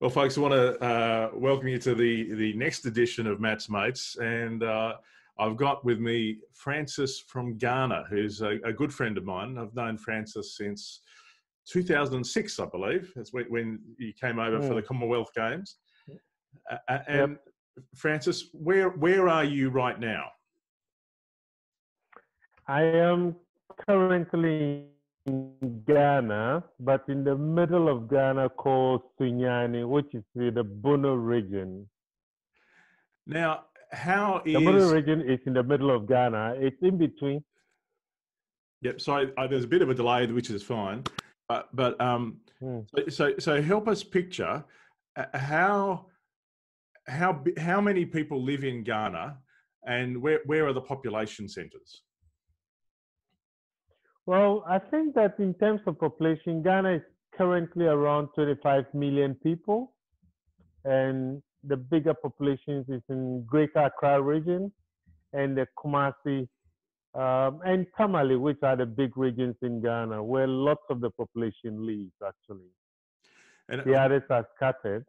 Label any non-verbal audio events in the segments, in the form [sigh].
Well, folks, I want to uh, welcome you to the, the next edition of Matt's Mates. And uh, I've got with me Francis from Ghana, who's a, a, good friend of mine. I've known Francis since 2006, I believe. That's when, when he came over for the Commonwealth Games. Uh, and yep. Francis, where, where are you right now? I am currently in Ghana, but in the middle of Ghana called Sunyani, which is the Bono region. Now, how is... The Bono region is in the middle of Ghana. It's in between. Yep, sorry, uh, there's a bit of a delay, which is fine. But, but um, hmm. so, so help us picture uh, how, how, how many people live in Ghana and where, where are the population centres? Well, I think that in terms of population, Ghana is currently around 25 million people, and the bigger populations is in Greater Accra region and the Kumasi um, and Tamale, which are the big regions in Ghana where lots of the population lives actually. And the others are scattered.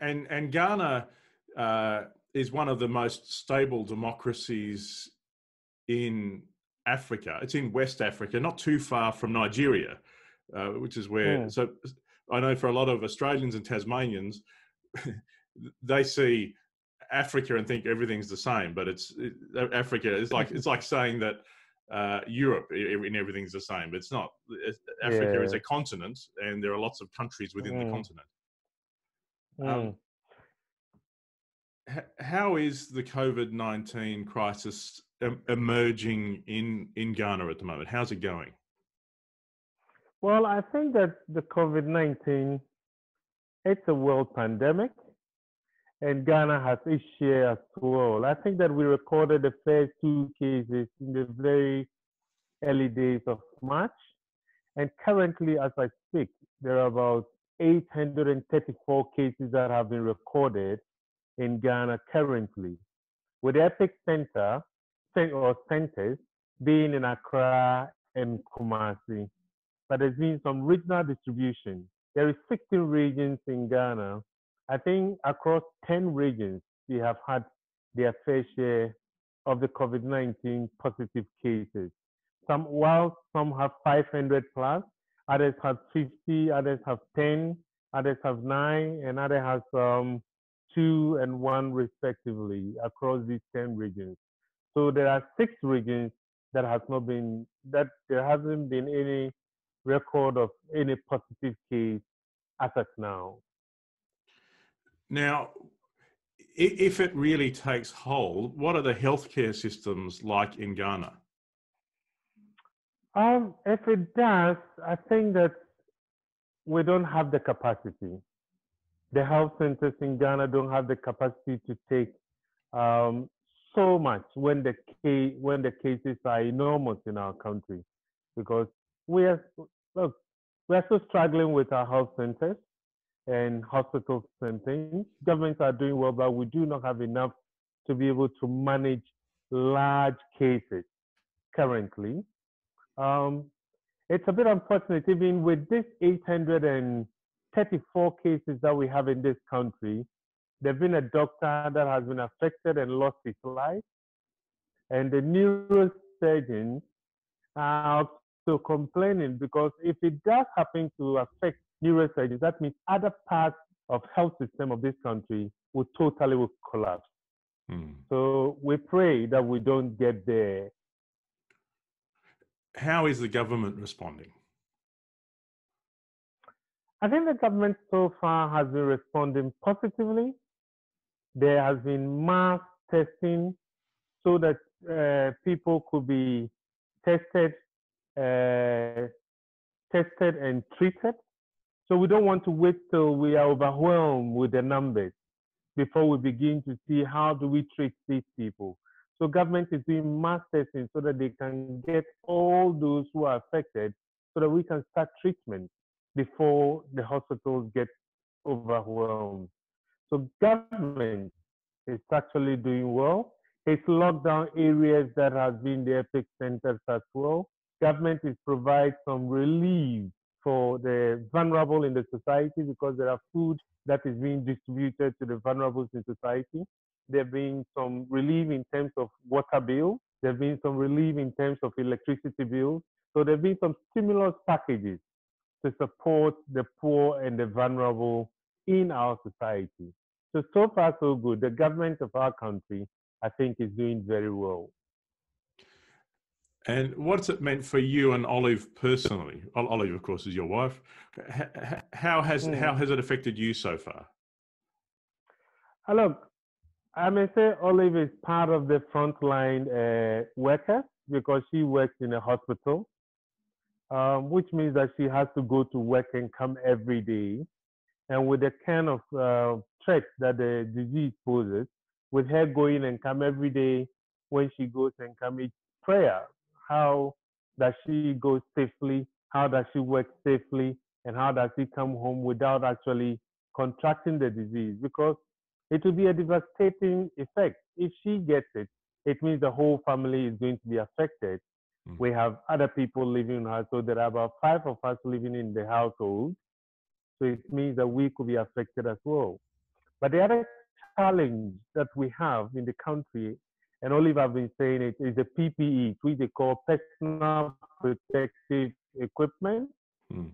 And and Ghana uh, is one of the most stable democracies in Africa. It's in West Africa, not too far from Nigeria, uh, which is where. Yeah. So I know for a lot of Australians and Tasmanians, [laughs] they see Africa and think everything's the same, but it's it, Africa is like it's like saying that uh, Europe and everything's the same. But it's not. Africa yeah. is a continent, and there are lots of countries within mm. the continent. Um, mm. how is the COVID nineteen crisis emerging in in Ghana at the moment? How's it going? Well, I think that the COVID nineteen it's a world pandemic, and Ghana has its share as well. I think that we recorded the first two cases in the very early days of March, and currently, as I speak, there are about 834 cases that have been recorded in Ghana currently. With the epicenter or centers being in Accra and Kumasi. But there's been some regional distribution. There is 16 regions in Ghana. I think across 10 regions, we have had their fair share of the COVID-19 positive cases. Some, while some have 500 plus, others have 50, others have 10, others have nine, and others have um, two and one respectively across these 10 regions. So there are six regions that has not been that there hasn't been any record of any positive case as of now. Now, if it really takes hold, what are the healthcare systems like in Ghana? Um, if it does, I think that we don't have the capacity. The health centers in Ghana don't have the capacity to take um, so much when the when the cases are enormous in our country, because we are look we are still struggling with our health centers and hospitals and things. Governments are doing well, but we do not have enough to be able to manage large cases currently. Um, it's a bit unfortunate, even with this 834 cases that we have in this country, There's been a doctor that has been affected and lost his life. And the neurosurgeons are also complaining because if it does happen to affect neurosurgeons, that means other parts of health system of this country will totally will collapse. Hmm. So we pray that we don't get there. How is the government responding? I think the government so far has been responding positively there has been mass testing so that uh, people could be tested, uh, tested and treated. So we don't want to wait till we are overwhelmed with the numbers before we begin to see how do we treat these people. So government is doing mass testing so that they can get all those who are affected so that we can start treatment before the hospitals get overwhelmed. So government is actually doing well. It's locked down areas that has been the epic centers as well. Government is provide some relief for the vulnerable in the society because there are food that is being distributed to the vulnerable in society. There have been some relief in terms of water bill. There have been some relief in terms of electricity bills. So there have been some stimulus packages to support the poor and the vulnerable in our society. So, so far, so good. The government of our country, I think, is doing very well. And what's it meant for you and Olive personally? Olive, of course, is your wife. How has mm. how has it affected you so far? Uh, look, I may say Olive is part of the frontline uh, workers because she works in a hospital, um, which means that she has to go to work and come every day. And with the kind of uh, threat that the disease poses, with her going and come every day when she goes and come, it's prayer how does she go safely? How does she work safely? And how does she come home without actually contracting the disease? Because it will be a devastating effect. If she gets it, it means the whole family is going to be affected. Mm. We have other people living in her, so there are about five of us living in the household. So it means that we could be affected as well. But the other challenge that we have in the country and Olive have been saying it is the PPE, which they call personal protective equipment, hmm.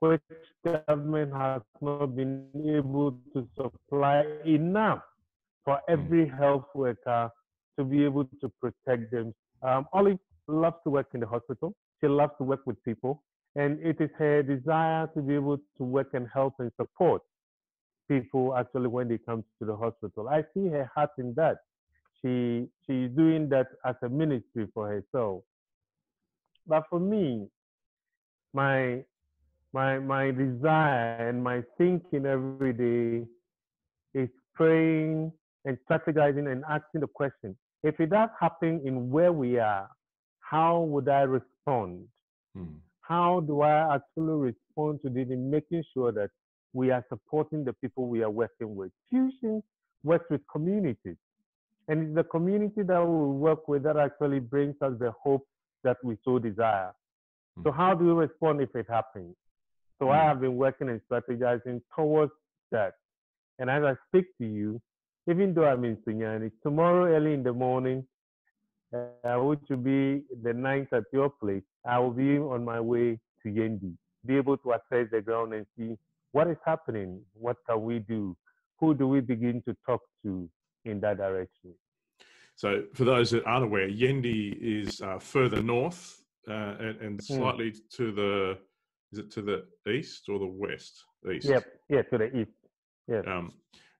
which government has not been able to supply enough for hmm. every health worker to be able to protect them. Um, Olive loves to work in the hospital. She loves to work with people. And it is her desire to be able to work and help and support people actually when they come to the hospital. I see her heart in that she she's doing that as a ministry for herself. But for me, my my my desire and my thinking every day is praying and strategizing and asking the question: If it does happen in where we are, how would I respond? Hmm. How do I actually respond to this in making sure that we are supporting the people we are working with? Fusion works with communities. And it's the community that we work with that actually brings us the hope that we so desire. Mm. So how do we respond if it happens? So mm. I have been working and strategizing towards that. And as I speak to you, even though I'm in Sunyani, tomorrow early in the morning, uh, which will be the ninth at your place, I will be on my way to Yendi, be able to assess the ground and see what is happening, what can we do, who do we begin to talk to, in that direction. So, for those that aren't aware, Yendi is uh, further north uh, and, and, hmm. slightly mm. to the is it to the east or the west? East. Yep. Yeah, to the east. Yeah. Um,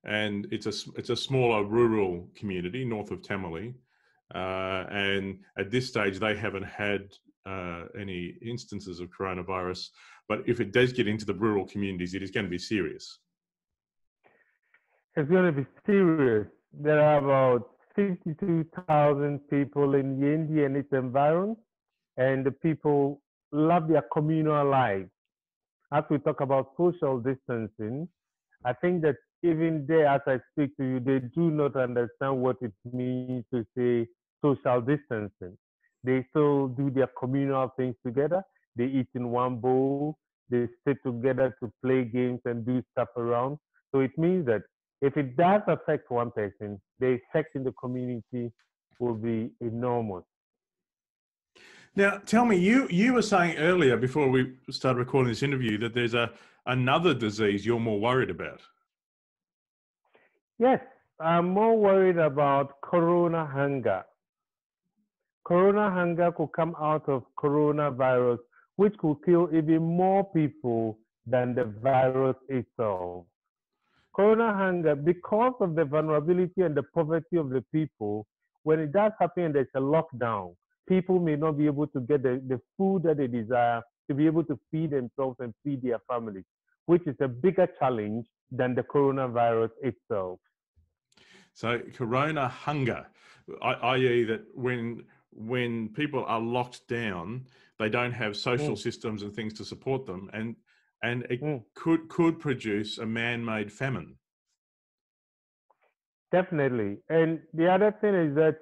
and it's a it's a smaller rural community north of Tamale, uh, and at this stage they haven't had uh, any instances of coronavirus. But if it does get into the rural communities, it is going to be serious. It's going to be serious there are about 52,000 people in Yendi and its environs, and the people love their communal life. As we talk about social distancing, I think that even there, as I speak to you, they do not understand what it means to say social distancing. They still do their communal things together. They eat in one bowl. They sit together to play games and do stuff around. So it means that if it does affect one person, the effect in the community will be enormous. Now, tell me, you you were saying earlier before we started recording this interview that there's a another disease you're more worried about. Yes, I'm more worried about corona hunger. Corona hunger could come out of coronavirus, which could kill even more people than the virus itself. Corona hunger, because of the vulnerability and the poverty of the people, when it does happen and there's a lockdown, people may not be able to get the, the food that they desire to be able to feed themselves and feed their families, which is a bigger challenge than the coronavirus itself. So, corona hunger, i.e., that when when people are locked down, they don't have social mm. systems and things to support them, and and it mm. could could produce a man-made famine. Definitely, and the other thing is that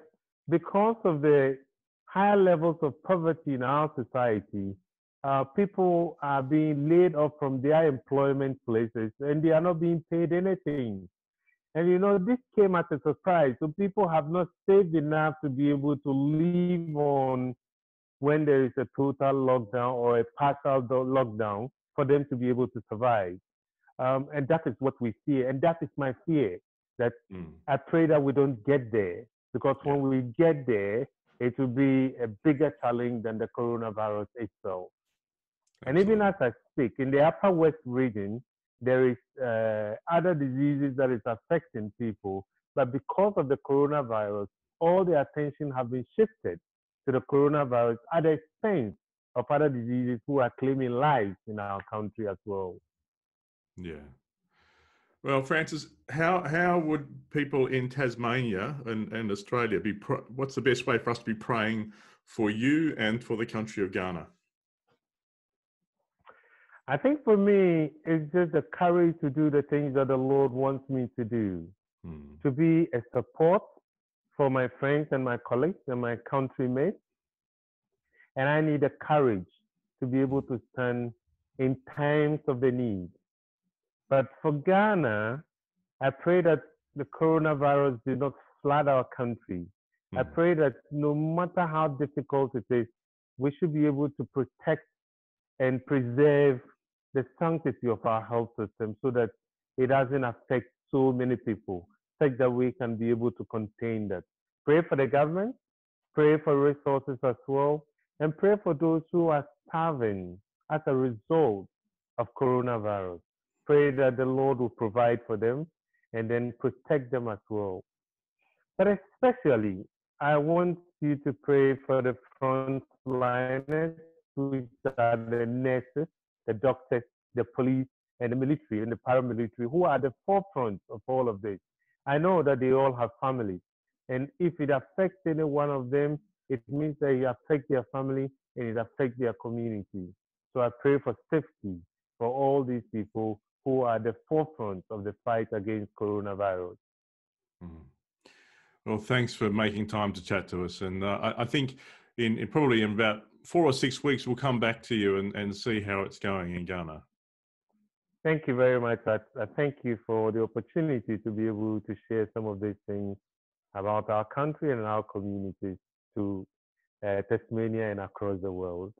because of the higher levels of poverty in our society, uh, people are being laid off from their employment places and they are not being paid anything. And you know, this came as a surprise. So people have not saved enough to be able to live on when there is a total lockdown or a partial lockdown for them to be able to survive. Um, and that is what we fear. And that is my fear that mm. I pray that we don't get there because when we get there, it will be a bigger challenge than the coronavirus itself. Absolutely. And even as I speak, in the Upper West region, there is uh, other diseases that is affecting people, but because of the coronavirus, all the attention have been shifted to the coronavirus at the expense of other diseases who are claiming lives in our country as well. Yeah. Well, Francis, how how would people in Tasmania and, and Australia be? what's the best way for us to be praying for you and for the country of Ghana? I think for me, it's just the courage to do the things that the Lord wants me to do, hmm. to be a support for my friends and my colleagues and my countrymates. And I need the courage to be able to stand in times of the need. But for Ghana, I pray that the coronavirus did not flood our country. Mm. I hmm. pray that no matter how difficult it is, we should be able to protect and preserve the sanctity of our health system so that it doesn't affect so many people, such that we can be able to contain that. Pray for the government, pray for resources as well, and pray for those who are starving as a result of coronavirus. Pray that the Lord will provide for them and then protect them as well. But especially, I want you to pray for the frontliners, which are the nurses, the doctors, the police, and the military and the paramilitary, who are the forefront of all of this. I know that they all have families. And if it affects any one of them, it means that it affects their family and it affects their community. So I pray for safety for all these people who are the forefront of the fight against coronavirus. Mm. Well, thanks for making time to chat to us. And uh, I, I, think in, in, probably in about four or six weeks, we'll come back to you and, and see how it's going in Ghana. Thank you very much. I, I thank you for the opportunity to be able to share some of these things about our country and our communities to uh, Tasmania and across the world.